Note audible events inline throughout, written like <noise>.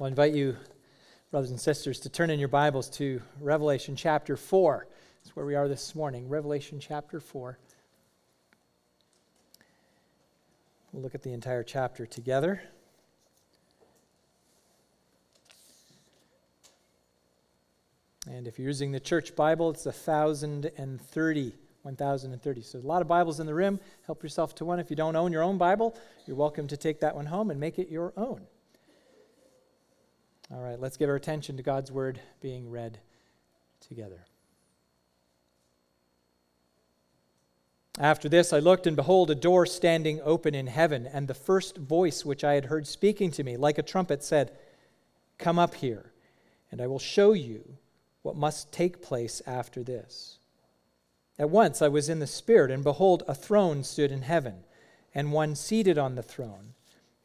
I'll invite you, brothers and sisters, to turn in your Bibles to Revelation chapter 4. That's where we are this morning. Revelation chapter 4. We'll look at the entire chapter together. And if you're using the church Bible, it's 1030. 1030. So a lot of Bibles in the room. Help yourself to one. If you don't own your own Bible, you're welcome to take that one home and make it your own. All right, let's give our attention to God's word being read together. After this, I looked, and behold, a door standing open in heaven, and the first voice which I had heard speaking to me, like a trumpet, said, Come up here, and I will show you what must take place after this. At once I was in the Spirit, and behold, a throne stood in heaven, and one seated on the throne.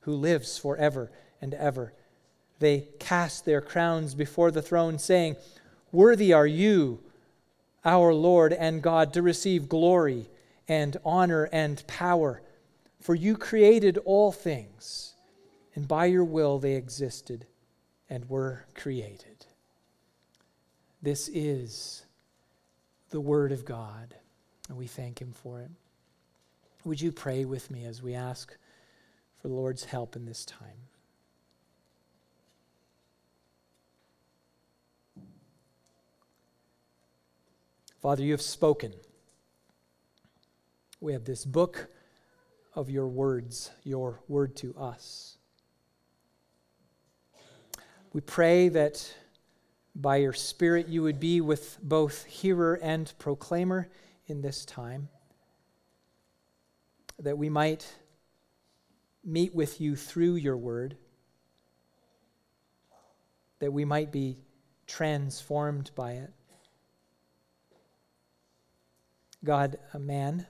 who lives forever and ever. They cast their crowns before the throne, saying, Worthy are you, our Lord and God, to receive glory and honor and power. For you created all things, and by your will they existed and were created. This is the Word of God, and we thank Him for it. Would you pray with me as we ask? For the Lord's help in this time. Father, you have spoken. We have this book of your words, your word to us. We pray that by your Spirit you would be with both hearer and proclaimer in this time, that we might meet with you through your word, that we might be transformed by it. God, a man,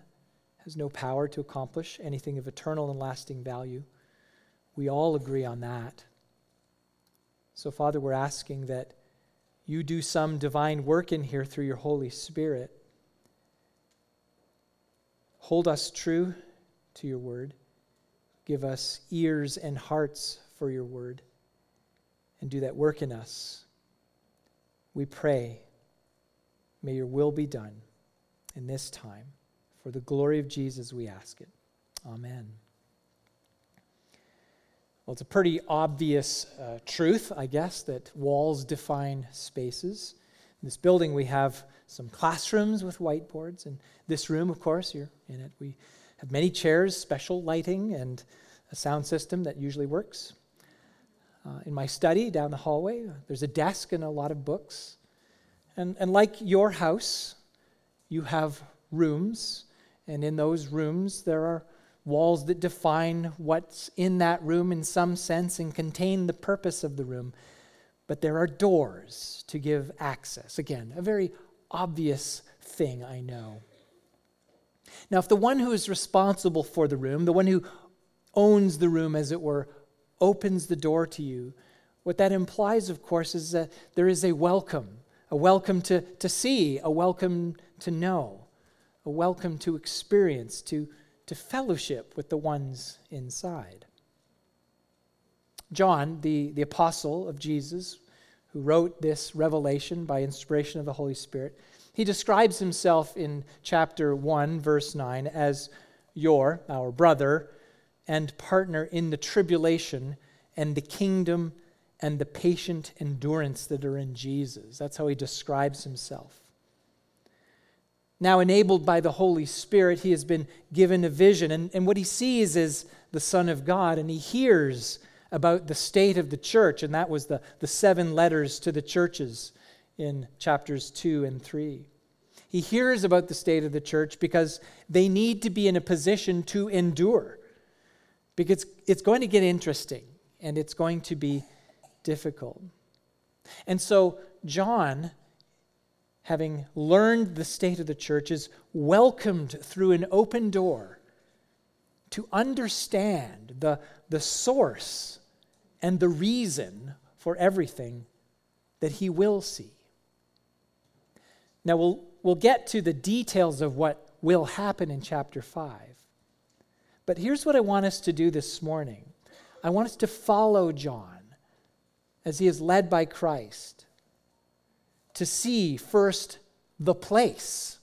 has no power to accomplish anything of eternal and lasting value. We all agree on that. So, Father, we're asking that you do some divine work in here through your Holy Spirit. Hold us true to your word. Give us ears and hearts for your word, and do that work in us. We pray, may your will be done in this time. For the glory of Jesus, we ask it. Amen. Well, it's a pretty obvious uh, truth, I guess, that walls define spaces. In this building, we have some classrooms with whiteboards. And this room, of course, you're in it. We have many chairs, special lighting, and a sound system that usually works. Uh, in my study down the hallway, there's a desk and a lot of books. And, and like your house, you have rooms, and in those rooms, there are walls that define what's in that room in some sense and contain the purpose of the room. But there are doors to give access. Again, a very obvious thing, I know. Now, if the one who is responsible for the room, the one who owns the room, as it were, opens the door to you, what that implies, of course, is that there is a welcome, a welcome to, to see, a welcome to know, a welcome to experience, to, to fellowship with the ones inside. John, the, the apostle of Jesus, who wrote this revelation by inspiration of the Holy Spirit, he describes himself in chapter 1, verse 9, as your, our brother, and partner in the tribulation and the kingdom and the patient endurance that are in Jesus. That's how he describes himself. Now, enabled by the Holy Spirit, he has been given a vision, and, and what he sees is the Son of God, and he hears about the state of the church, and that was the, the seven letters to the churches in chapters 2 and 3. He hears about the state of the church because they need to be in a position to endure. Because it's going to get interesting and it's going to be difficult. And so, John, having learned the state of the church, is welcomed through an open door to understand the, the source and the reason for everything that he will see. Now, we'll, we'll get to the details of what will happen in chapter 5. But here's what I want us to do this morning I want us to follow John as he is led by Christ to see first the place,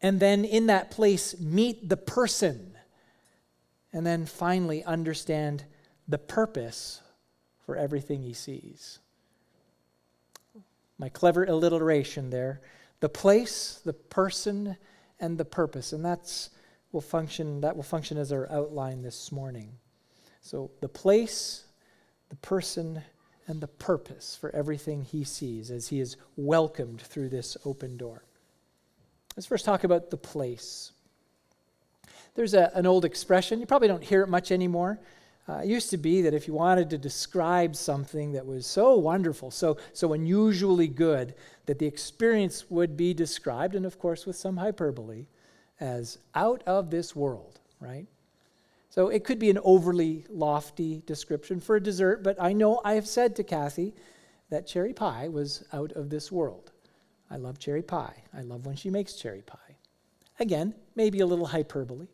and then in that place meet the person, and then finally understand the purpose for everything he sees. My clever alliteration there. The place, the person, and the purpose. And that's will function that will function as our outline this morning. So the place, the person, and the purpose for everything he sees as he is welcomed through this open door. Let's first talk about the place. There's a, an old expression, you probably don't hear it much anymore, uh, it used to be that if you wanted to describe something that was so wonderful, so, so unusually good, that the experience would be described, and of course with some hyperbole, as out of this world, right? So it could be an overly lofty description for a dessert, but I know I have said to Kathy that cherry pie was out of this world. I love cherry pie. I love when she makes cherry pie. Again, maybe a little hyperbole.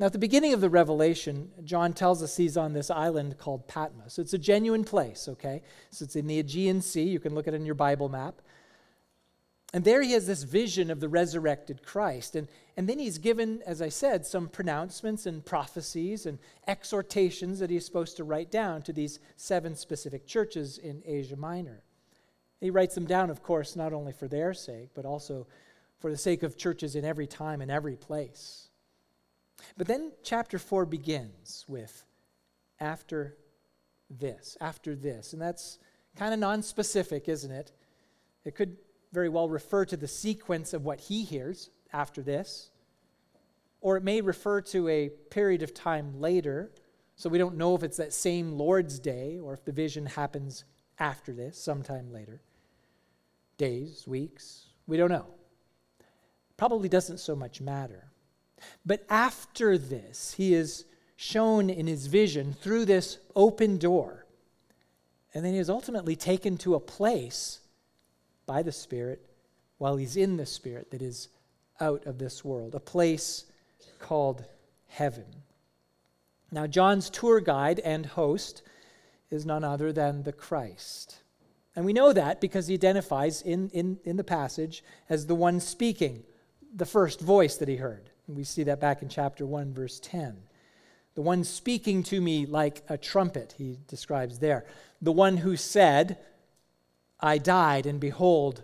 Now, at the beginning of the Revelation, John tells us he's on this island called Patmos. It's a genuine place, okay? So it's in the Aegean Sea. You can look at it in your Bible map. And there he has this vision of the resurrected Christ. And, and then he's given, as I said, some pronouncements and prophecies and exhortations that he's supposed to write down to these seven specific churches in Asia Minor. He writes them down, of course, not only for their sake, but also for the sake of churches in every time and every place. But then chapter 4 begins with after this, after this. And that's kind of non specific, isn't it? It could very well refer to the sequence of what he hears after this, or it may refer to a period of time later. So we don't know if it's that same Lord's Day or if the vision happens after this, sometime later. Days, weeks, we don't know. Probably doesn't so much matter. But after this, he is shown in his vision through this open door. And then he is ultimately taken to a place by the Spirit while he's in the Spirit that is out of this world, a place called heaven. Now, John's tour guide and host is none other than the Christ. And we know that because he identifies in, in, in the passage as the one speaking, the first voice that he heard. We see that back in chapter 1, verse 10. The one speaking to me like a trumpet, he describes there. The one who said, I died, and behold,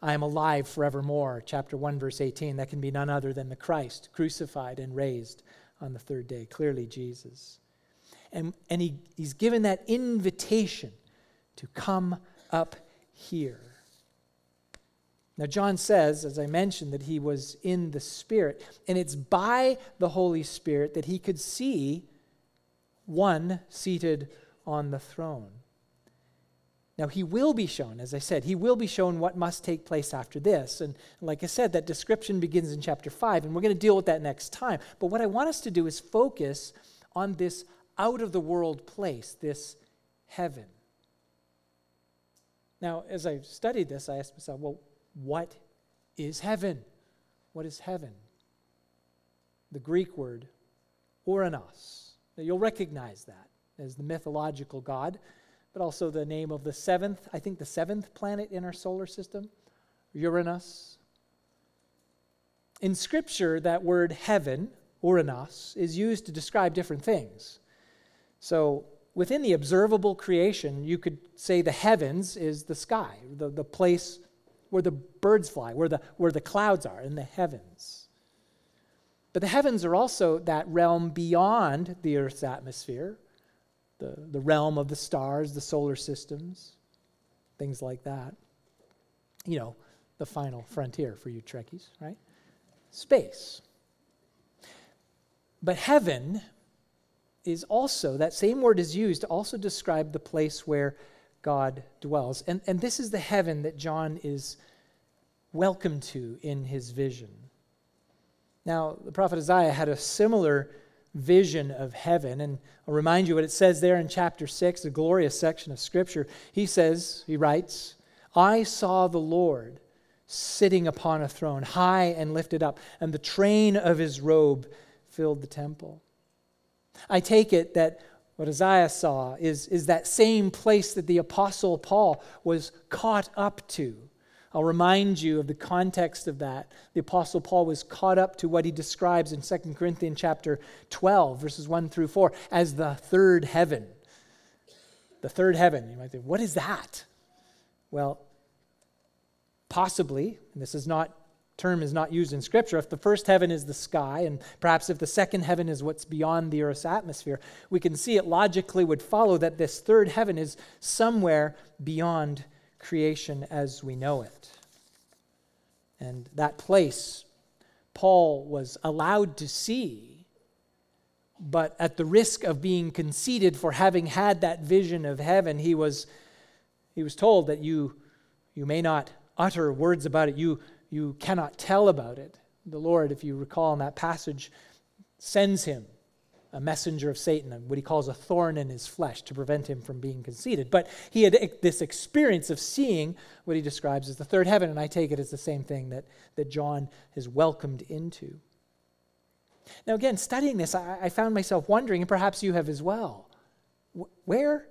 I am alive forevermore. Chapter 1, verse 18. That can be none other than the Christ, crucified and raised on the third day. Clearly, Jesus. And, and he, he's given that invitation to come up here. Now, John says, as I mentioned, that he was in the Spirit, and it's by the Holy Spirit that he could see one seated on the throne. Now, he will be shown, as I said, he will be shown what must take place after this. And like I said, that description begins in chapter 5, and we're going to deal with that next time. But what I want us to do is focus on this out of the world place, this heaven. Now, as I studied this, I asked myself, well, what is heaven? What is heaven? The Greek word, Ouranos. Now, you'll recognize that as the mythological god, but also the name of the seventh, I think the seventh planet in our solar system, Uranus. In Scripture, that word heaven, Ouranos, is used to describe different things. So, within the observable creation, you could say the heavens is the sky, the, the place where the birds fly, where the, where the clouds are in the heavens. But the heavens are also that realm beyond the Earth's atmosphere, the, the realm of the stars, the solar systems, things like that. You know, the final frontier for you Trekkies, right? Space. But heaven is also, that same word is used to also describe the place where God dwells. And, and this is the heaven that John is welcome to in his vision. Now, the prophet Isaiah had a similar vision of heaven. And I'll remind you what it says there in chapter 6, a glorious section of Scripture. He says, he writes, I saw the Lord sitting upon a throne, high and lifted up, and the train of his robe filled the temple. I take it that what Isaiah saw is, is that same place that the Apostle Paul was caught up to I'll remind you of the context of that. The apostle Paul was caught up to what he describes in 2 Corinthians chapter 12 verses 1 through 4 as the third heaven. The third heaven. You might think, what is that? Well, possibly, and this is not term is not used in scripture if the first heaven is the sky and perhaps if the second heaven is what's beyond the earth's atmosphere we can see it logically would follow that this third heaven is somewhere beyond creation as we know it. And that place Paul was allowed to see, but at the risk of being conceited for having had that vision of heaven, he was, he was told that you, you may not utter words about it, you, you cannot tell about it. The Lord, if you recall in that passage, sends him a messenger of Satan, what he calls a thorn in his flesh to prevent him from being conceited. But he had this experience of seeing what he describes as the third heaven, and I take it as the same thing that, that John is welcomed into. Now, again, studying this, I, I found myself wondering, and perhaps you have as well, where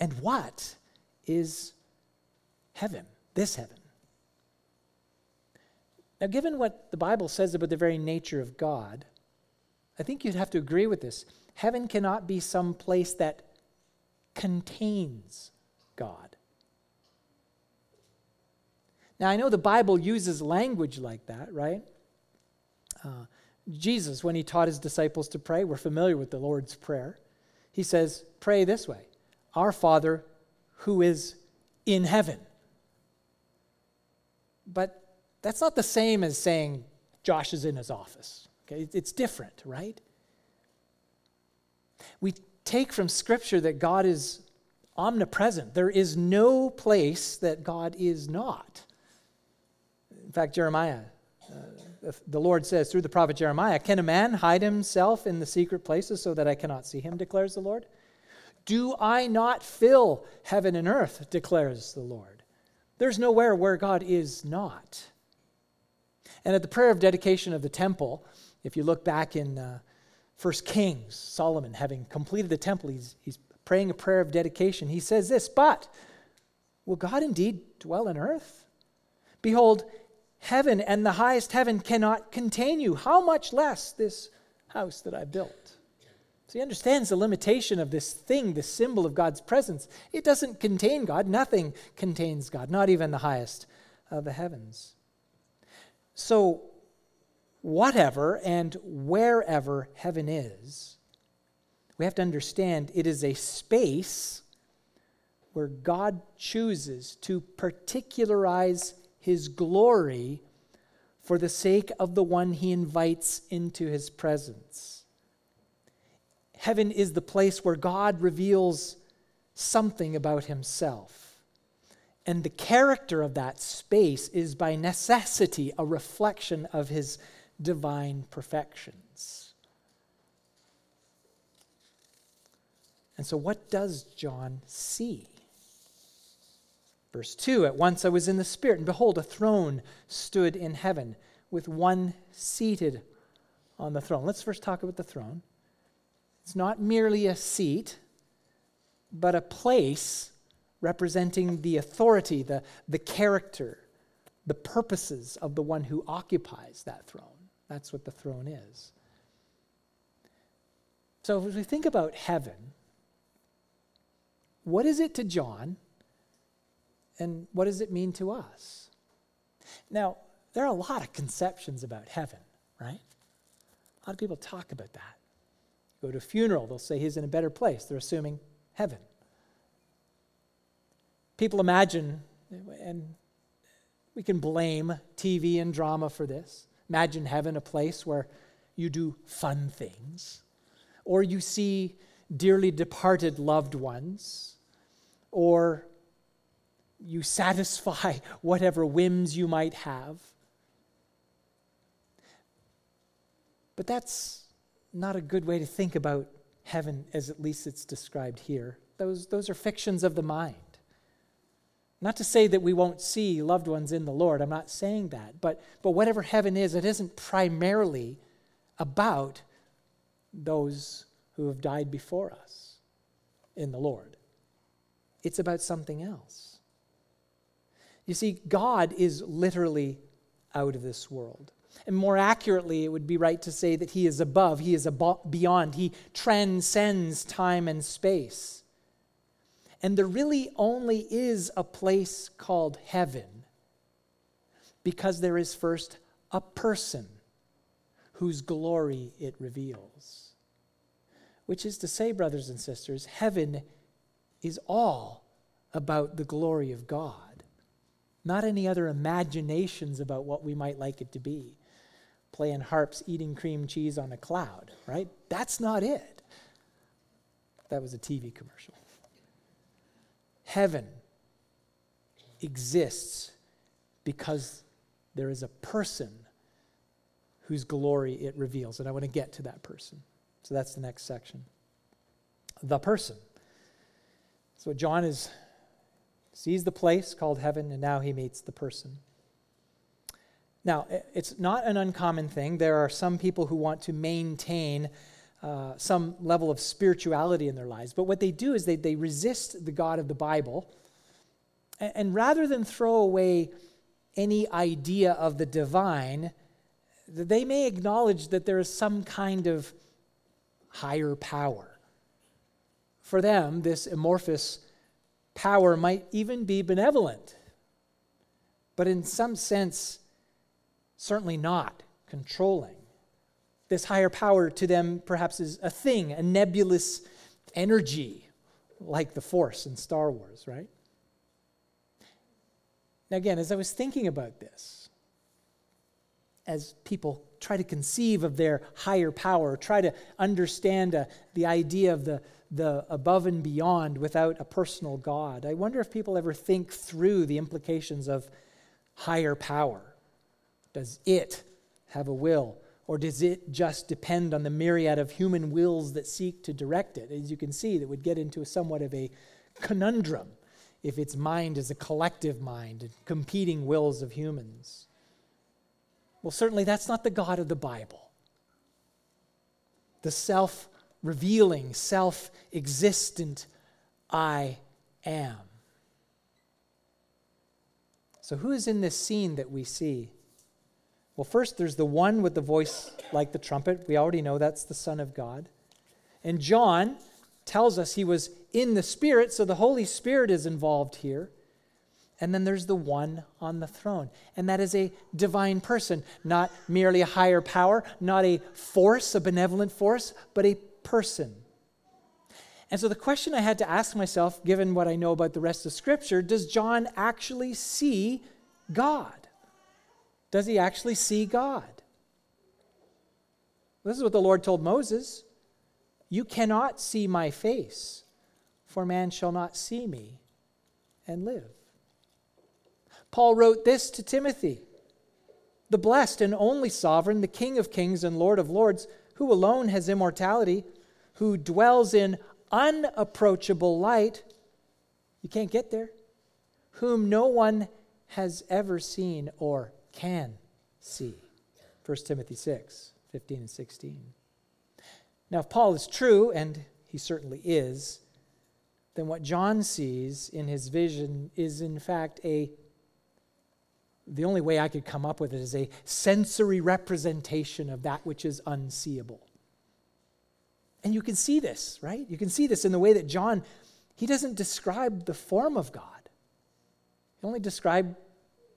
and what is heaven, this heaven? Now, given what the Bible says about the very nature of God, I think you'd have to agree with this. Heaven cannot be some place that contains God. Now, I know the Bible uses language like that, right? Uh, Jesus, when he taught his disciples to pray, we're familiar with the Lord's Prayer. He says, Pray this way Our Father who is in heaven. But that's not the same as saying Josh is in his office. Okay? It's different, right? We take from Scripture that God is omnipresent. There is no place that God is not. In fact, Jeremiah, uh, the Lord says through the prophet Jeremiah, Can a man hide himself in the secret places so that I cannot see him, declares the Lord? Do I not fill heaven and earth, declares the Lord? There's nowhere where God is not. And at the prayer of dedication of the temple, if you look back in uh, 1 Kings, Solomon, having completed the temple, he's, he's praying a prayer of dedication. He says this, But will God indeed dwell in earth? Behold, heaven and the highest heaven cannot contain you. How much less this house that I built? So he understands the limitation of this thing, the symbol of God's presence. It doesn't contain God. Nothing contains God, not even the highest of the heavens. So whatever and wherever heaven is, we have to understand it is a space where God chooses to particularize his glory for the sake of the one he invites into his presence. Heaven is the place where God reveals something about himself. And the character of that space is by necessity a reflection of his divine perfections. And so, what does John see? Verse 2 At once I was in the Spirit, and behold, a throne stood in heaven with one seated on the throne. Let's first talk about the throne. It's not merely a seat, but a place representing the authority, the, the character, the purposes of the one who occupies that throne. That's what the throne is. So, as we think about heaven, what is it to John, and what does it mean to us? Now, there are a lot of conceptions about heaven, right? A lot of people talk about that. Go to a funeral, they'll say he's in a better place. They're assuming heaven. People imagine, and we can blame TV and drama for this. Imagine heaven, a place where you do fun things, or you see dearly departed loved ones, or you satisfy <laughs> whatever whims you might have. But that's not a good way to think about heaven as at least it's described here. Those, those are fictions of the mind. Not to say that we won't see loved ones in the Lord, I'm not saying that. But, but whatever heaven is, it isn't primarily about those who have died before us in the Lord, it's about something else. You see, God is literally out of this world. And more accurately, it would be right to say that He is above, He is above, beyond, He transcends time and space. And there really only is a place called heaven because there is first a person whose glory it reveals. Which is to say, brothers and sisters, heaven is all about the glory of God, not any other imaginations about what we might like it to be. Playing harps, eating cream cheese on a cloud, right? That's not it. That was a TV commercial heaven exists because there is a person whose glory it reveals. And I want to get to that person. So that's the next section. The person. So John is sees the place called heaven, and now he meets the person. Now, it's not an uncommon thing. There are some people who want to maintain uh, some level of spirituality in their lives. But what they do is they, they resist the God of the Bible. And, and rather than throw away any idea of the divine, they may acknowledge that there is some kind of higher power. For them, this amorphous power might even be benevolent, but in some sense, certainly not controlling this higher power to them perhaps is a thing, a nebulous energy, like the Force in Star Wars, right? Now, again, as I was thinking about this, as people try to conceive of their higher power, try to understand uh, the idea of the, the above and beyond without a personal God, I wonder if people ever think through the implications of higher power. Does it have a will? Or does it just depend on the myriad of human wills that seek to direct it? As you can see, that would get into somewhat of a conundrum if its mind is a collective mind and competing wills of humans. Well, certainly that's not the God of the Bible. The self revealing, self existent I am. So, who is in this scene that we see? Well, first, there's the one with the voice like the trumpet. We already know that's the Son of God. And John tells us he was in the Spirit, so the Holy Spirit is involved here. And then there's the one on the throne. And that is a divine person, not merely a higher power, not a force, a benevolent force, but a person. And so the question I had to ask myself, given what I know about the rest of Scripture, does John actually see God? Does he actually see God? This is what the Lord told Moses You cannot see my face, for man shall not see me and live. Paul wrote this to Timothy The blessed and only sovereign, the King of kings and Lord of lords, who alone has immortality, who dwells in unapproachable light. You can't get there whom no one has ever seen or can see. 1 Timothy 6 15 and 16. Now, if Paul is true, and he certainly is, then what John sees in his vision is, in fact, a the only way I could come up with it is a sensory representation of that which is unseeable. And you can see this, right? You can see this in the way that John, he doesn't describe the form of God. He only describes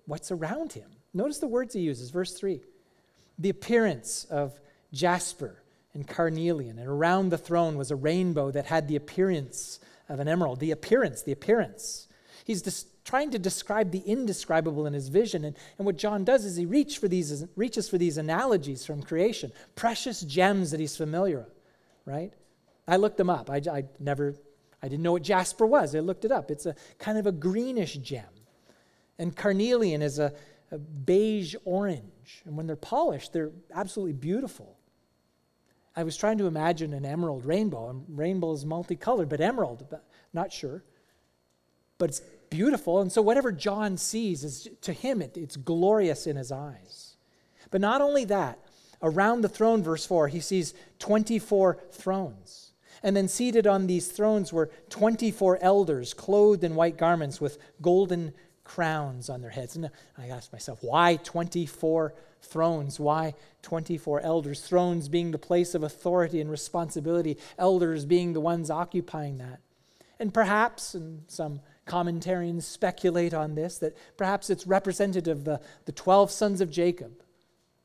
what's around him. Notice the words he uses, verse 3. The appearance of jasper and carnelian, and around the throne was a rainbow that had the appearance of an emerald. The appearance, the appearance. He's dis- trying to describe the indescribable in his vision. And, and what John does is he reach for these, reaches for these analogies from creation, precious gems that he's familiar with, right? I looked them up. I, I never, I didn't know what jasper was. I looked it up. It's a kind of a greenish gem. And carnelian is a, beige orange. And when they're polished, they're absolutely beautiful. I was trying to imagine an emerald rainbow. And rainbow is multicolored, but emerald, but not sure. But it's beautiful. And so whatever John sees is to him it, it's glorious in his eyes. But not only that, around the throne, verse 4, he sees 24 thrones. And then seated on these thrones were 24 elders clothed in white garments with golden crowns on their heads. And I asked myself, why 24 thrones? Why 24 elders? Thrones being the place of authority and responsibility, elders being the ones occupying that. And perhaps, and some commentarians speculate on this, that perhaps it's representative of the, the 12 sons of Jacob,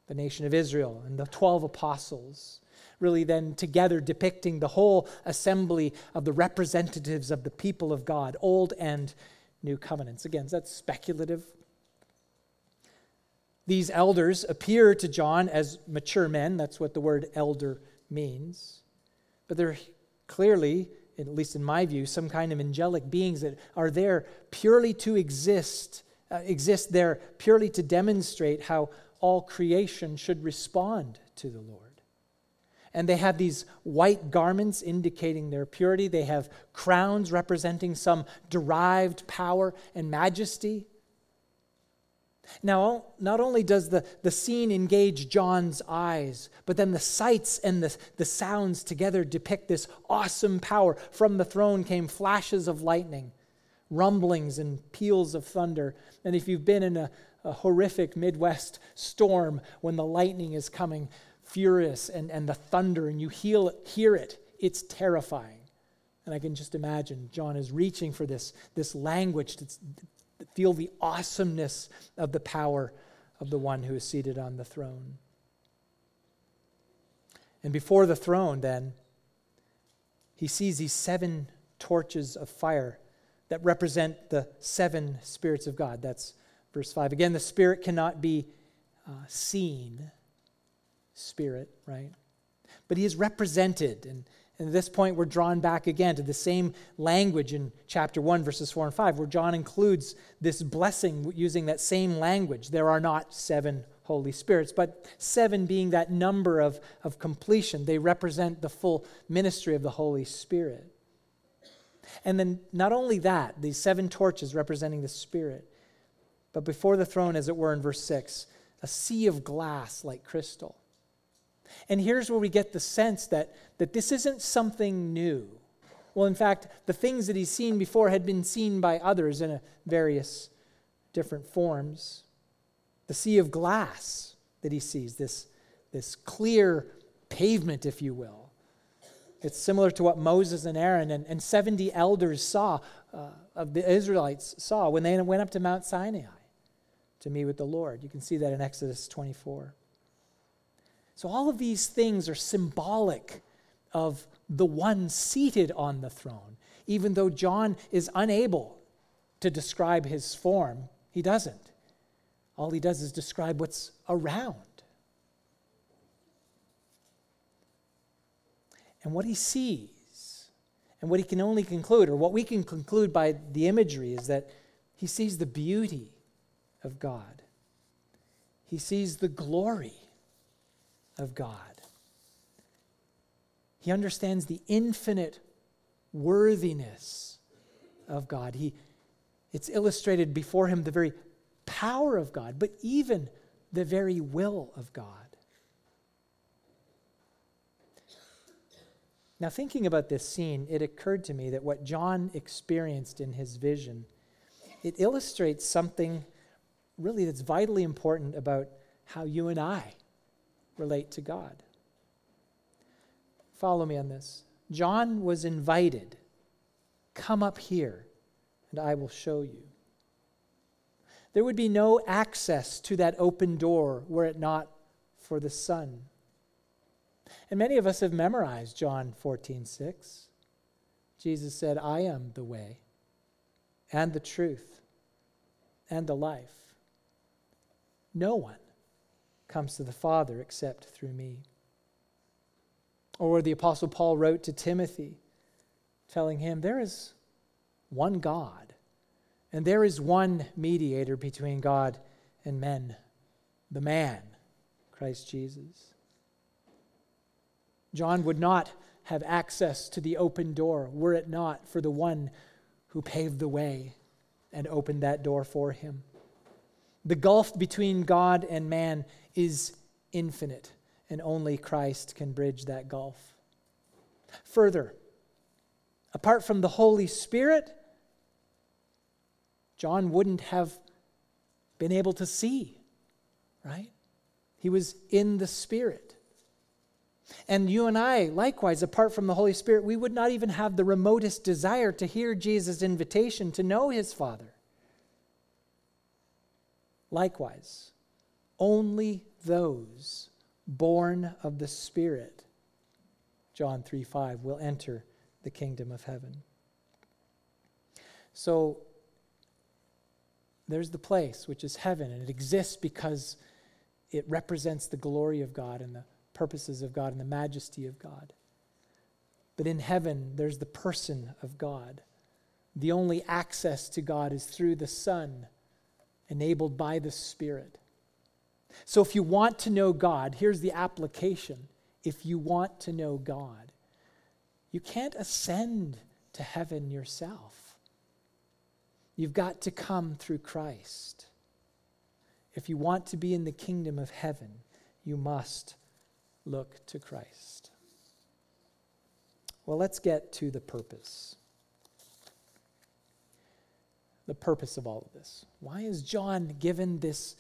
the nation of Israel, and the 12 apostles, really then together depicting the whole assembly of the representatives of the people of God, Old and New Covenants. Again, that's speculative. These elders appear to John as mature men. That's what the word elder means. But they're clearly at least in my view, some kind of angelic beings that are there purely to exist, uh, exist there purely to demonstrate how all creation should respond to the Lord. And they have these white garments indicating their purity. They have crowns representing some derived power and majesty. Now, not only does the, the scene engage John's eyes, but then the sights and the, the sounds together depict this awesome power. From the throne came flashes of lightning, rumblings, and peals of thunder. And if you've been in a, a horrific Midwest storm when the lightning is coming furious and, and the thunder, and you hear, hear it, it's terrifying. And I can just imagine John is reaching for this, this language to, feel the awesomeness of the power of the one who is seated on the throne. And before the throne, then, he sees these seven torches of fire that represent the seven spirits of God. That's verse 5. Again, the spirit cannot be uh, seen, spirit, right? But he is represented. And and at this point, we're drawn back again to the same language in chapter 1, verses 4 and 5, where John includes this blessing using that same language. There are not seven Holy Spirits, but seven being that number of, of completion. They represent the full ministry of the Holy Spirit. And then, not only that, these seven torches representing the Spirit, but before the throne, as it were, in verse 6, a sea of glass like crystal. And here's where we get the sense that, that this isn't something new. Well, in fact, the things that he's seen before had been seen by others in various different forms. The sea of glass that he sees, this, this clear pavement, if you will. It's similar to what Moses and Aaron and, and 70 elders saw, uh, of the Israelites saw when they went up to Mount Sinai to meet with the Lord. You can see that in Exodus 24. So, all of these things are symbolic of the one seated on the throne. Even though John is unable to describe his form, he doesn't. All he does is describe what's around. And what he sees, and what he can only conclude, or what we can conclude by the imagery, is that he sees the beauty of God. He sees the glory of God. He understands the infinite worthiness of God. He, It's illustrated before him the very power of God, but even the very will of God. Now, thinking about this scene, it occurred to me that what John experienced in his vision, it illustrates something really that's vitally important about how you and I relate to God. Follow me on this. John was invited, come up here, and I will show you. There would be no access to that open door were it not for the Son. And many of us have memorized John 14, 6. Jesus said, I am the way and the truth and the life. No one comes to the Father except through me. Or the Apostle Paul wrote to Timothy, telling him, There is one God, and there is one mediator between God and men, the man, Christ Jesus. John would not have access to the open door were it not for the one who paved the way and opened that door for him. The gulf between God and man is infinite, and only Christ can bridge that gulf. Further, apart from the Holy Spirit, John wouldn't have been able to see, right? He was in the Spirit. And you and I, likewise, apart from the Holy Spirit, we would not even have the remotest desire to hear Jesus' invitation to know his Father. Likewise, only those born of the Spirit, John 3 5, will enter the kingdom of heaven. So there's the place, which is heaven, and it exists because it represents the glory of God and the purposes of God and the majesty of God. But in heaven, there's the person of God. The only access to God is through the Son enabled by the Spirit. So, if you want to know God, here's the application. If you want to know God, you can't ascend to heaven yourself. You've got to come through Christ. If you want to be in the kingdom of heaven, you must look to Christ. Well, let's get to the purpose the purpose of all of this? Why is John given this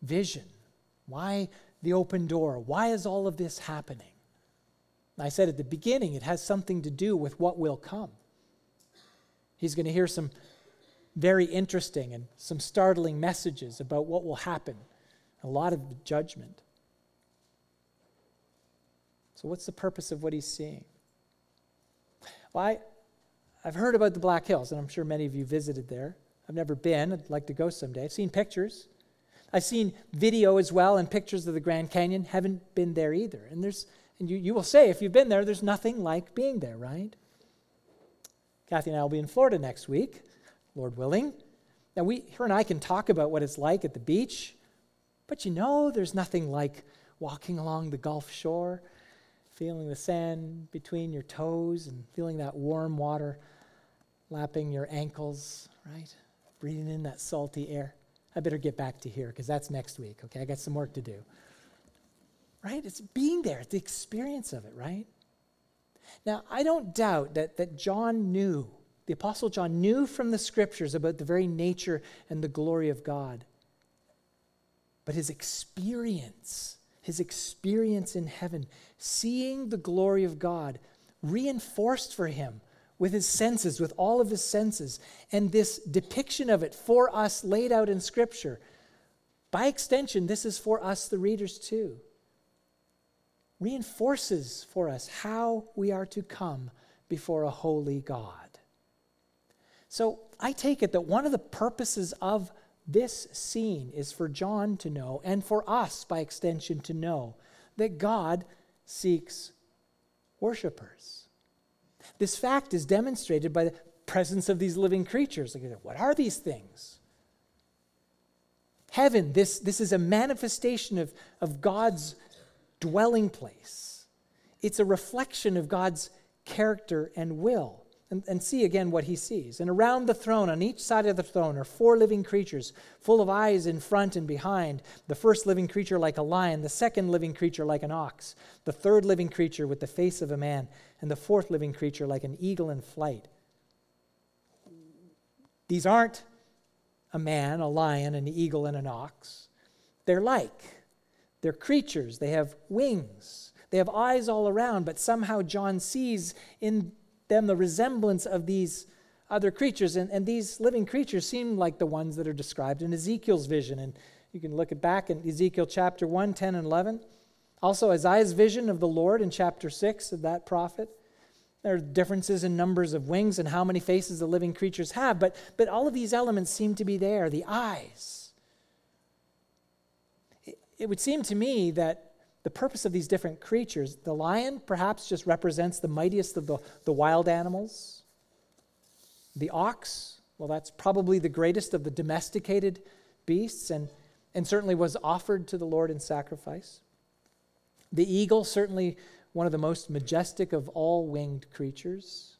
vision? Why the open door? Why is all of this happening? I said at the beginning, it has something to do with what will come. He's going to hear some very interesting and some startling messages about what will happen, a lot of judgment. So, what's the purpose of what he's seeing? Well, I, I've heard about the Black Hills, and I'm sure many of you visited there. I've never been. I'd like to go someday. I've seen pictures. I've seen video as well and pictures of the Grand Canyon. Haven't been there either. And there's and you, you will say if you've been there, there's nothing like being there, right? Kathy and I will be in Florida next week, Lord willing. Now we her and I can talk about what it's like at the beach, but you know there's nothing like walking along the Gulf shore, feeling the sand between your toes and feeling that warm water lapping your ankles, right? Breathing in that salty air. I better get back to here because that's next week, okay? I got some work to do. Right? It's being there, it's the experience of it, right? Now, I don't doubt that, that John knew, the Apostle John knew from the scriptures about the very nature and the glory of God. But his experience, his experience in heaven, seeing the glory of God, reinforced for him with his senses, with all of his senses. And this depiction of it for us laid out in Scripture, by extension, this is for us, the readers, too. Reinforces for us how we are to come before a holy God. So I take it that one of the purposes of this scene is for John to know, and for us, by extension, to know, that God seeks worshipers. This fact is demonstrated by the presence of these living creatures. What are these things? Heaven, this, this is a manifestation of, of God's dwelling place. It's a reflection of God's character and will. And, and see again what he sees. And around the throne, on each side of the throne, are four living creatures, full of eyes in front and behind. The first living creature like a lion, the second living creature like an ox, the third living creature with the face of a man, and the fourth living creature like an eagle in flight. These aren't a man, a lion, an eagle, and an ox. They're like. They're creatures. They have wings. They have eyes all around, but somehow John sees in them the resemblance of these other creatures. And, and these living creatures seem like the ones that are described in Ezekiel's vision. And you can look it back in Ezekiel chapter 1, 10, and 11. Also, Isaiah's vision of the Lord in chapter 6 of that prophet. There are differences in numbers of wings and how many faces the living creatures have, but, but all of these elements seem to be there the eyes. It, it would seem to me that the purpose of these different creatures. The lion perhaps just represents the mightiest of the, the wild animals. The ox, well, that's probably the greatest of the domesticated beasts and, and certainly was offered to the Lord in sacrifice. The eagle, certainly one of the most majestic of all winged creatures.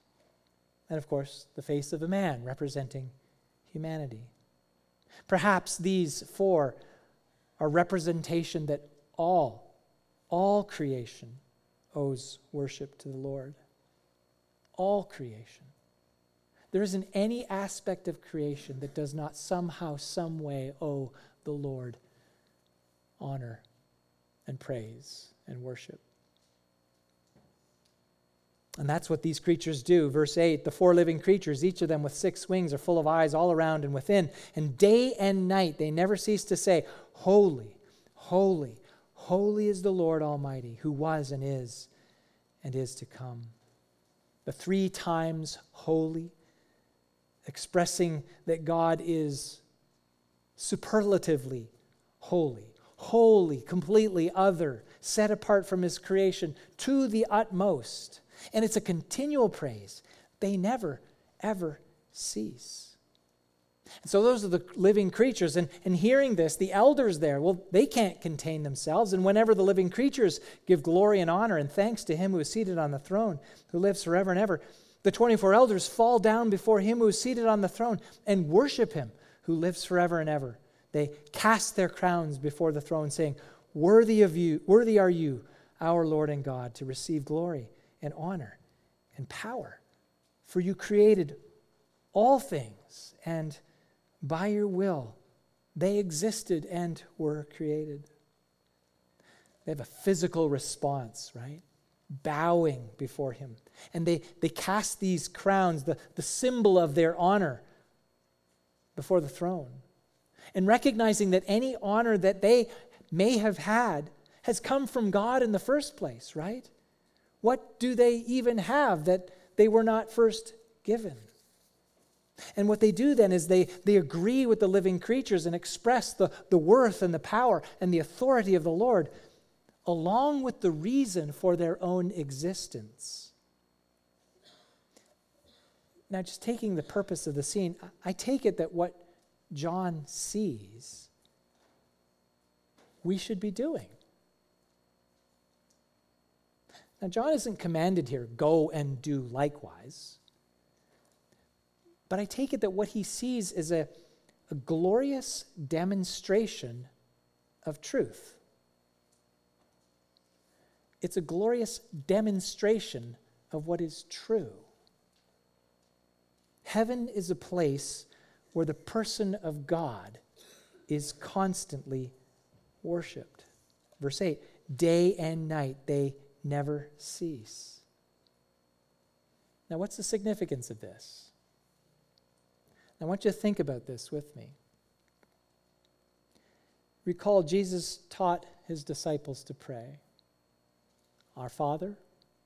And of course, the face of a man representing humanity. Perhaps these four are representation that all all creation owes worship to the Lord. All creation. There isn't any aspect of creation that does not somehow, some way owe the Lord honor and praise and worship. And that's what these creatures do. Verse 8 the four living creatures, each of them with six wings, are full of eyes all around and within. And day and night they never cease to say, Holy, holy, Holy is the Lord Almighty, who was and is and is to come. The three times holy, expressing that God is superlatively holy, holy, completely other, set apart from his creation to the utmost. And it's a continual praise. They never, ever cease. And so those are the living creatures. And, and hearing this, the elders there, well, they can't contain themselves. And whenever the living creatures give glory and honor and thanks to him who is seated on the throne, who lives forever and ever, the 24 elders fall down before him who is seated on the throne and worship him who lives forever and ever. They cast their crowns before the throne, saying, Worthy of you, worthy are you, our Lord and God, to receive glory and honor and power. For you created all things, and by your will, they existed and were created. They have a physical response, right? Bowing before him. And they, they cast these crowns, the, the symbol of their honor, before the throne. And recognizing that any honor that they may have had has come from God in the first place, right? What do they even have that they were not first given? And what they do then is they, they agree with the living creatures and express the, the worth and the power and the authority of the Lord, along with the reason for their own existence. Now, just taking the purpose of the scene, I take it that what John sees, we should be doing. Now, John isn't commanded here, go and do likewise. But I take it that what he sees is a, a glorious demonstration of truth. It's a glorious demonstration of what is true. Heaven is a place where the person of God is constantly worshiped. Verse 8 day and night they never cease. Now, what's the significance of this? I want you to think about this with me. Recall, Jesus taught his disciples to pray Our Father,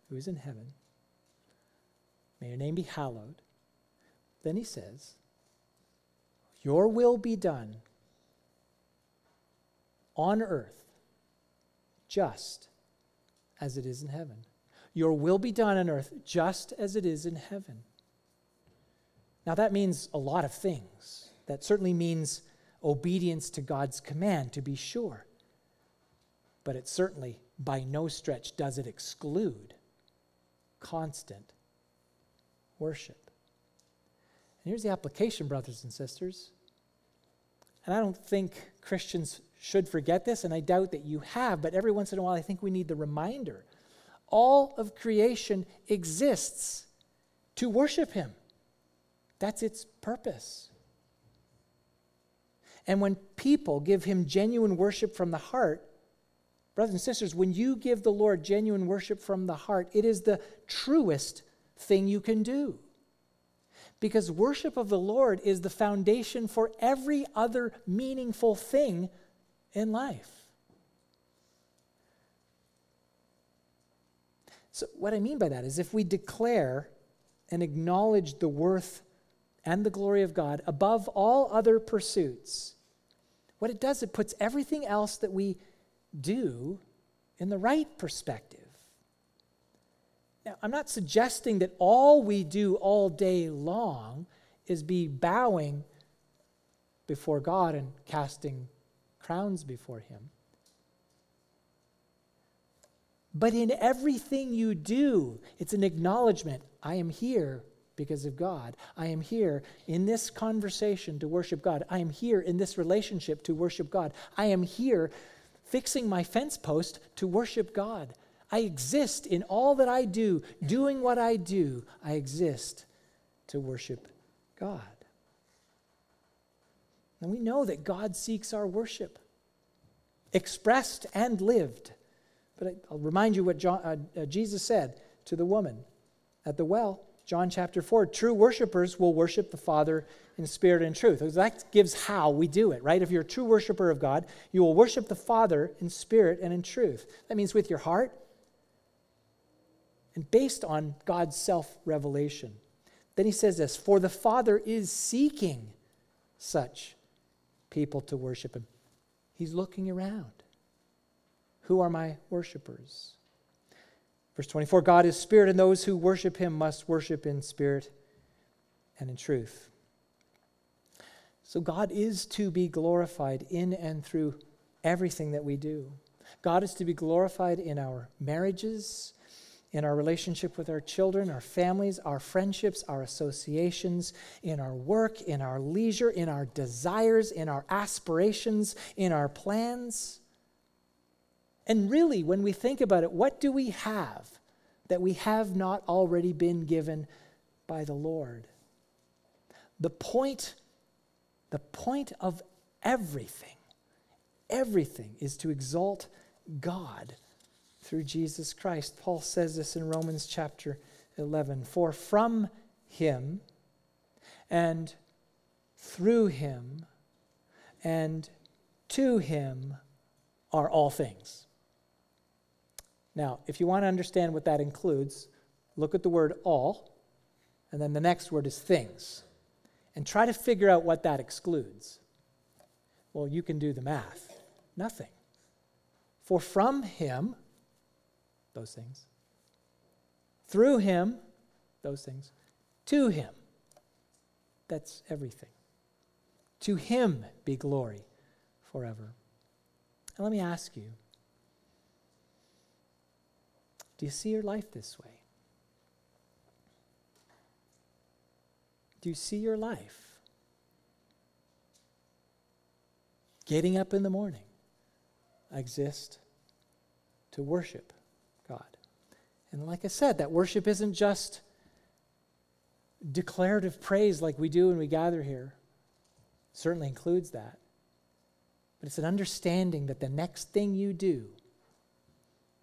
who is in heaven, may your name be hallowed. Then he says, Your will be done on earth just as it is in heaven. Your will be done on earth just as it is in heaven. Now, that means a lot of things. That certainly means obedience to God's command, to be sure. But it certainly, by no stretch, does it exclude constant worship. And here's the application, brothers and sisters. And I don't think Christians should forget this, and I doubt that you have, but every once in a while I think we need the reminder. All of creation exists to worship Him, that's its purpose. And when people give Him genuine worship from the heart, brothers and sisters, when you give the Lord genuine worship from the heart, it is the truest thing you can do because worship of the Lord is the foundation for every other meaningful thing in life. So, what I mean by that is if we declare and acknowledge the worth and the glory of God above all other pursuits, what it does, it puts everything else that we do in the right perspective. Now, I'm not suggesting that all we do all day long is be bowing before God and casting crowns before Him. But in everything you do, it's an acknowledgement I am here because of God. I am here in this conversation to worship God. I am here in this relationship to worship God. I am here fixing my fence post to worship God. I exist in all that I do, doing what I do. I exist to worship God. And we know that God seeks our worship, expressed and lived. But I'll remind you what John, uh, uh, Jesus said to the woman at the well, John chapter 4 true worshipers will worship the Father in spirit and truth. That gives how we do it, right? If you're a true worshiper of God, you will worship the Father in spirit and in truth. That means with your heart, and based on God's self revelation. Then he says this For the Father is seeking such people to worship him. He's looking around. Who are my worshipers? Verse 24 God is spirit, and those who worship him must worship in spirit and in truth. So God is to be glorified in and through everything that we do. God is to be glorified in our marriages, in our relationship with our children, our families, our friendships, our associations, in our work, in our leisure, in our desires, in our aspirations, in our plans. And really, when we think about it, what do we have that we have not already been given by the Lord? The point, the point of everything, everything is to exalt God through Jesus Christ. Paul says this in Romans chapter 11 For from him and through him and to him are all things. Now, if you want to understand what that includes, look at the word all, and then the next word is things, and try to figure out what that excludes. Well, you can do the math. Nothing. For from him, those things. Through him, those things. To him, that's everything. To him be glory forever. And let me ask you do you see your life this way? Do you see your life? Getting up in the morning, I exist to worship God. and like I said, that worship isn't just declarative praise like we do when we gather here. Certainly includes that. But it's an understanding that the next thing you do,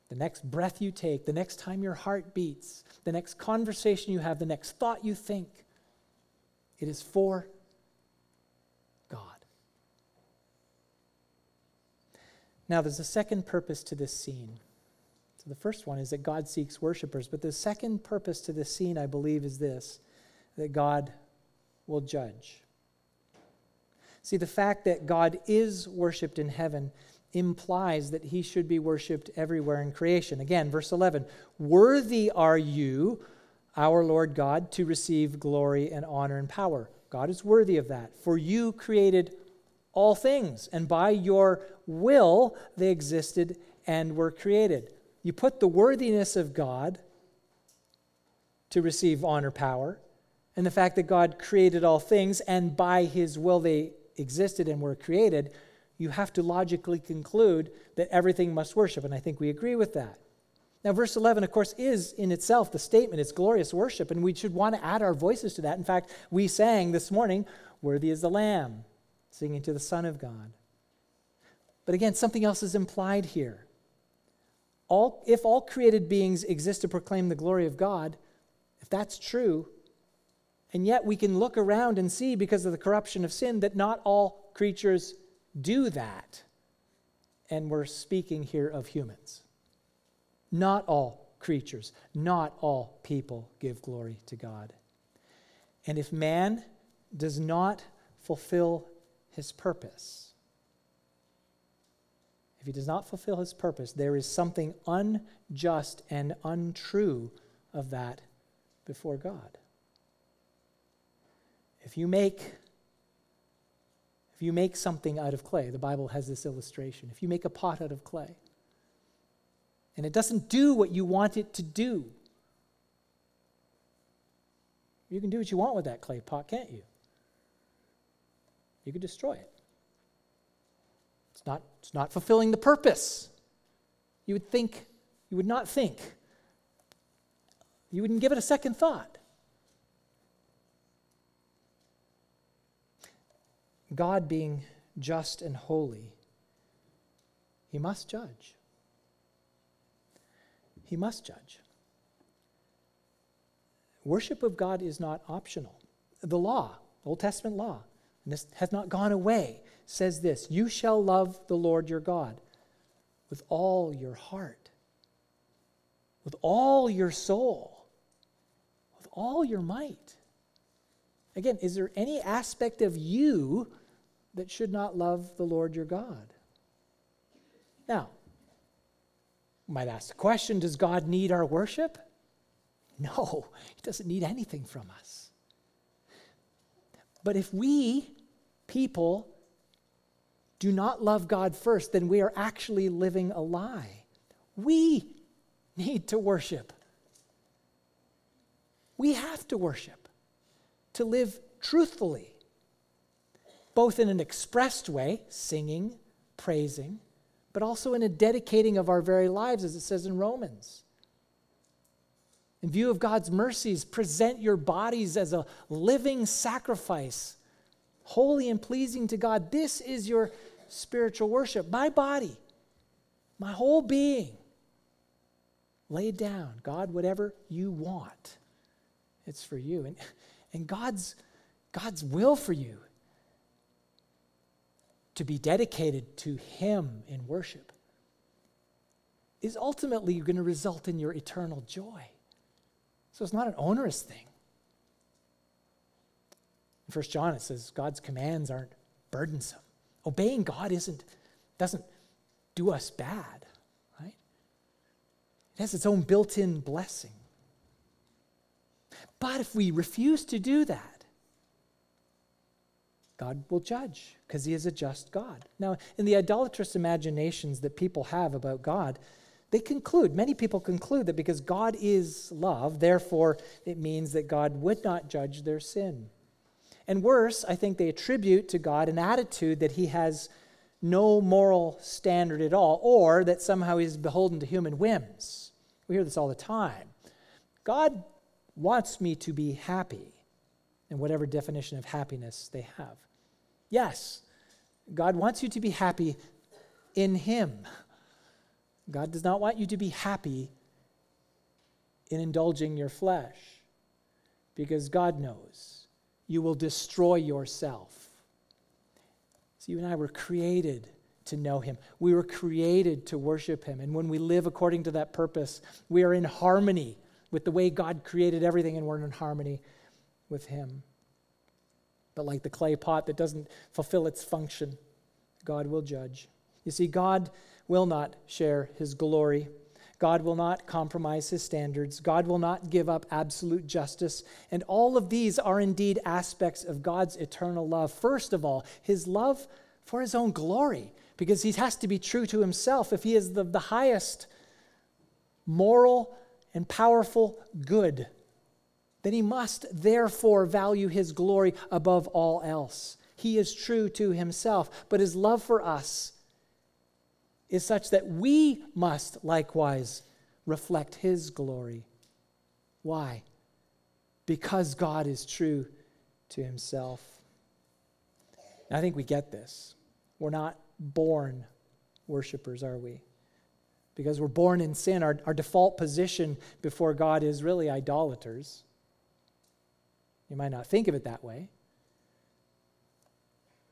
the next breath you take, the next time your heart beats, the next conversation you have, the next thought you think, it is for God. Now, there's a second purpose to this scene. So the first one is that God seeks worshipers. But the second purpose to this scene, I believe, is this that God will judge. See, the fact that God is worshiped in heaven implies that he should be worshiped everywhere in creation. Again, verse 11 Worthy are you, our Lord God, to receive glory and honor and power. God is worthy of that. For you created all things, and by your will they existed and were created. You put the worthiness of God to receive honor, power, and the fact that God created all things and by his will they existed and were created, you have to logically conclude that everything must worship. And I think we agree with that. Now, verse 11, of course, is in itself the statement. It's glorious worship, and we should want to add our voices to that. In fact, we sang this morning, Worthy is the Lamb, singing to the Son of God. But again, something else is implied here. All, if all created beings exist to proclaim the glory of God, if that's true, and yet we can look around and see, because of the corruption of sin, that not all creatures do that. And we're speaking here of humans. Not all creatures, not all people give glory to God. And if man does not fulfill his purpose, if he does not fulfill his purpose, there is something unjust and untrue of that before God. If you make if you make something out of clay, the Bible has this illustration. If you make a pot out of clay and it doesn't do what you want it to do, you can do what you want with that clay pot, can't you? You could destroy it. It's not, it's not fulfilling the purpose. You would think, you would not think. You wouldn't give it a second thought. God being just and holy, he must judge. He must judge. Worship of God is not optional. The law, Old Testament law, and this has not gone away, says this You shall love the Lord your God with all your heart, with all your soul, with all your might. Again, is there any aspect of you that should not love the Lord your God? Now, you might ask the question Does God need our worship? No, He doesn't need anything from us. But if we, people, do not love God first, then we are actually living a lie. We need to worship. We have to worship to live truthfully, both in an expressed way, singing, praising, but also in a dedicating of our very lives, as it says in Romans. In view of God's mercies, present your bodies as a living sacrifice, holy and pleasing to God. This is your spiritual worship. My body, my whole being, laid down. God, whatever you want, it's for you. And and God's, God's will for you to be dedicated to Him in worship is ultimately going to result in your eternal joy. So it's not an onerous thing. In 1 John, it says God's commands aren't burdensome. Obeying God isn't, doesn't do us bad, right? It has its own built in blessing. But if we refuse to do that, God will judge because he is a just God. Now, in the idolatrous imaginations that people have about God, they conclude, many people conclude that because God is love, therefore it means that God would not judge their sin. And worse, I think they attribute to God an attitude that he has no moral standard at all, or that somehow he's beholden to human whims. We hear this all the time. God wants me to be happy, in whatever definition of happiness they have. Yes, God wants you to be happy in Him. God does not want you to be happy in indulging your flesh because God knows you will destroy yourself. So, you and I were created to know Him. We were created to worship Him. And when we live according to that purpose, we are in harmony with the way God created everything and we're in harmony with Him. But like the clay pot that doesn't fulfill its function, God will judge. You see, God will not share His glory. God will not compromise his standards. God will not give up absolute justice. And all of these are indeed aspects of God's eternal love. First of all, his love for his own glory, because he has to be true to himself. If he is the, the highest moral and powerful good, then he must therefore value his glory above all else. He is true to himself, but his love for us is such that we must likewise reflect his glory. Why? Because God is true to himself. I think we get this. We're not born worshipers, are we? Because we're born in sin. Our, our default position before God is really idolaters. You might not think of it that way.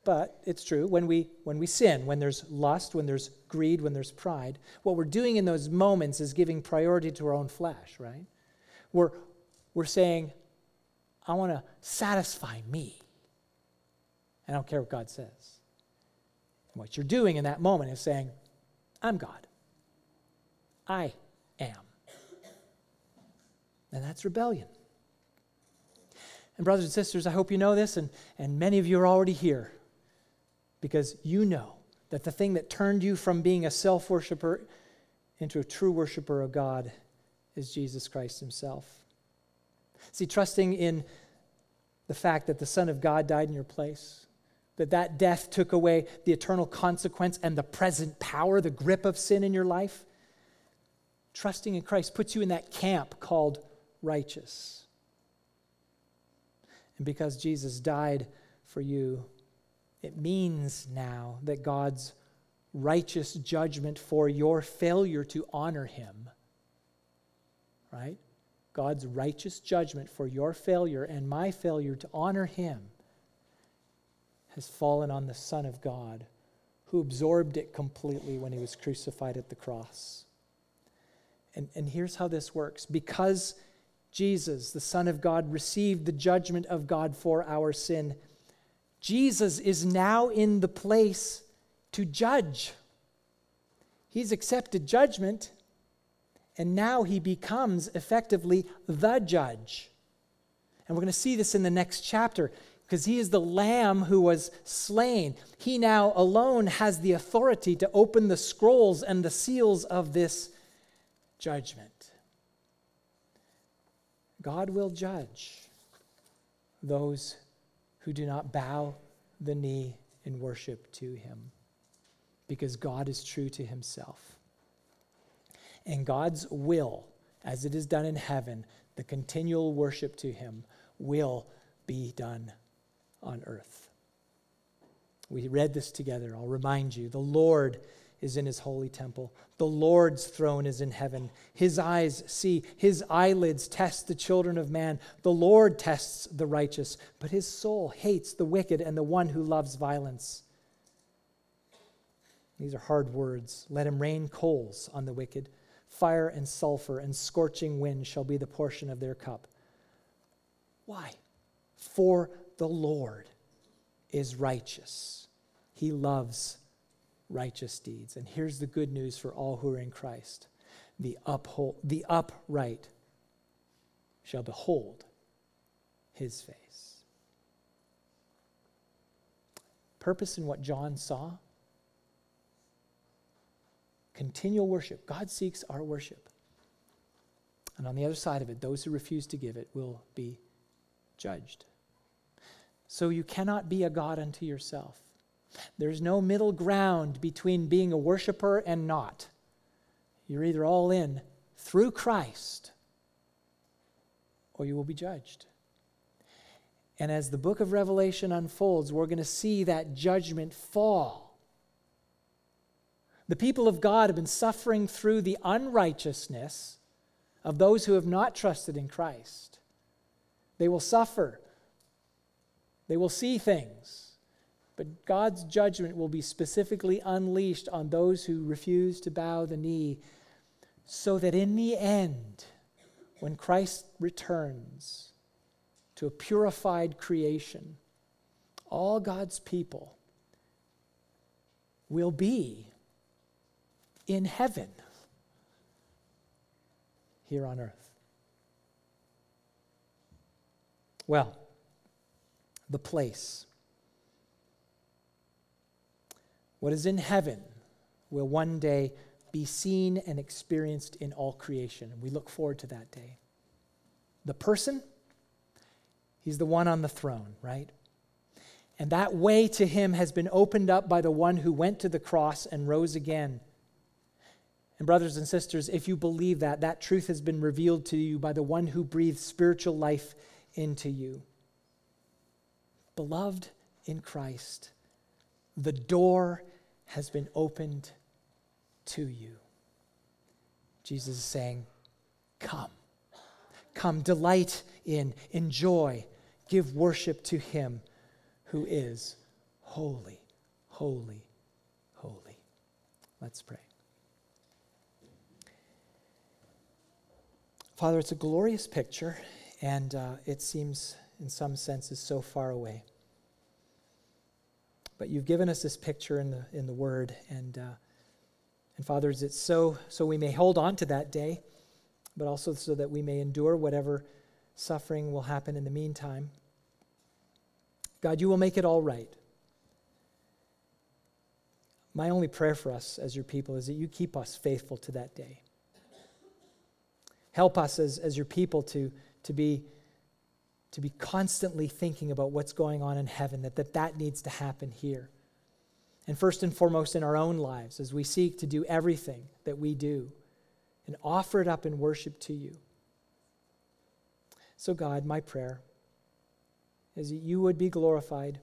But it's true. When we, when we sin, when there's lust, when there's greed, when there's pride, what we're doing in those moments is giving priority to our own flesh, right? We're, we're saying, I want to satisfy me. I don't care what God says. And what you're doing in that moment is saying, I'm God. I am. And that's rebellion. And, brothers and sisters, I hope you know this, and, and many of you are already here because you know that the thing that turned you from being a self worshiper into a true worshiper of God is Jesus Christ Himself. See, trusting in the fact that the Son of God died in your place, that that death took away the eternal consequence and the present power, the grip of sin in your life, trusting in Christ puts you in that camp called righteous. And because Jesus died for you, it means now that God's righteous judgment for your failure to honor him, right? God's righteous judgment for your failure and my failure to honor him has fallen on the Son of God, who absorbed it completely when he was crucified at the cross. And, and here's how this works because Jesus, the Son of God, received the judgment of God for our sin, Jesus is now in the place to judge. He's accepted judgment, and now he becomes effectively the judge. And we're going to see this in the next chapter because he is the lamb who was slain. He now alone has the authority to open the scrolls and the seals of this judgment. God will judge those who do not bow the knee in worship to him because God is true to himself. And God's will, as it is done in heaven, the continual worship to him, will be done on earth. We read this together. I'll remind you. The Lord is in his holy temple. The Lord's throne is in heaven. His eyes see, his eyelids test the children of man. The Lord tests the righteous, but his soul hates the wicked and the one who loves violence. These are hard words. Let him rain coals on the wicked. Fire and sulfur and scorching wind shall be the portion of their cup. Why? For the Lord is righteous. He loves righteous deeds. And here's the good news for all who are in Christ the, uphold, the upright shall behold his face. Purpose in what John saw continual worship. God seeks our worship. And on the other side of it, those who refuse to give it will be judged. So you cannot be a God unto yourself. There's no middle ground between being a worshiper and not. You're either all in through Christ or you will be judged. And as the book of Revelation unfolds, we're going to see that judgment fall. The people of God have been suffering through the unrighteousness of those who have not trusted in Christ. They will suffer, they will see things but God's judgment will be specifically unleashed on those who refuse to bow the knee, so that in the end, when Christ returns to a purified creation, all God's people will be in heaven here on earth. Well, the place What is in heaven will one day be seen and experienced in all creation. We look forward to that day. The person, He's the one on the throne, right? And that way to him has been opened up by the one who went to the cross and rose again. And, brothers and sisters, if you believe that, that truth has been revealed to you by the one who breathed spiritual life into you. Beloved in Christ, the door has been opened to you. Jesus is saying, Come. Come, delight in, enjoy, give worship to Him who is holy, holy, holy. Let's pray. Father, it's a glorious picture, and uh, it seems, in some senses, so far away. But you've given us this picture in the, in the Word, and, uh, and fathers, it's so, so we may hold on to that day, but also so that we may endure whatever suffering will happen in the meantime. God, you will make it all right. My only prayer for us as your people is that you keep us faithful to that day. Help us as, as your people to, to, be, to be constantly thinking about what's going on in heaven, that, that that needs to happen here. And first and foremost in our own lives, as we seek to do everything that we do and offer it up in worship to you. So, God, my prayer is that you would be glorified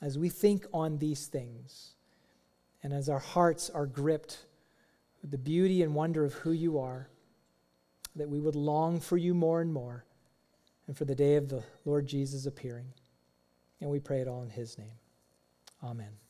as we think on these things and as our hearts are gripped with the beauty and wonder of who you are that we would long for you more and more and for the day of the Lord Jesus appearing. And we pray it all in his name. Amen.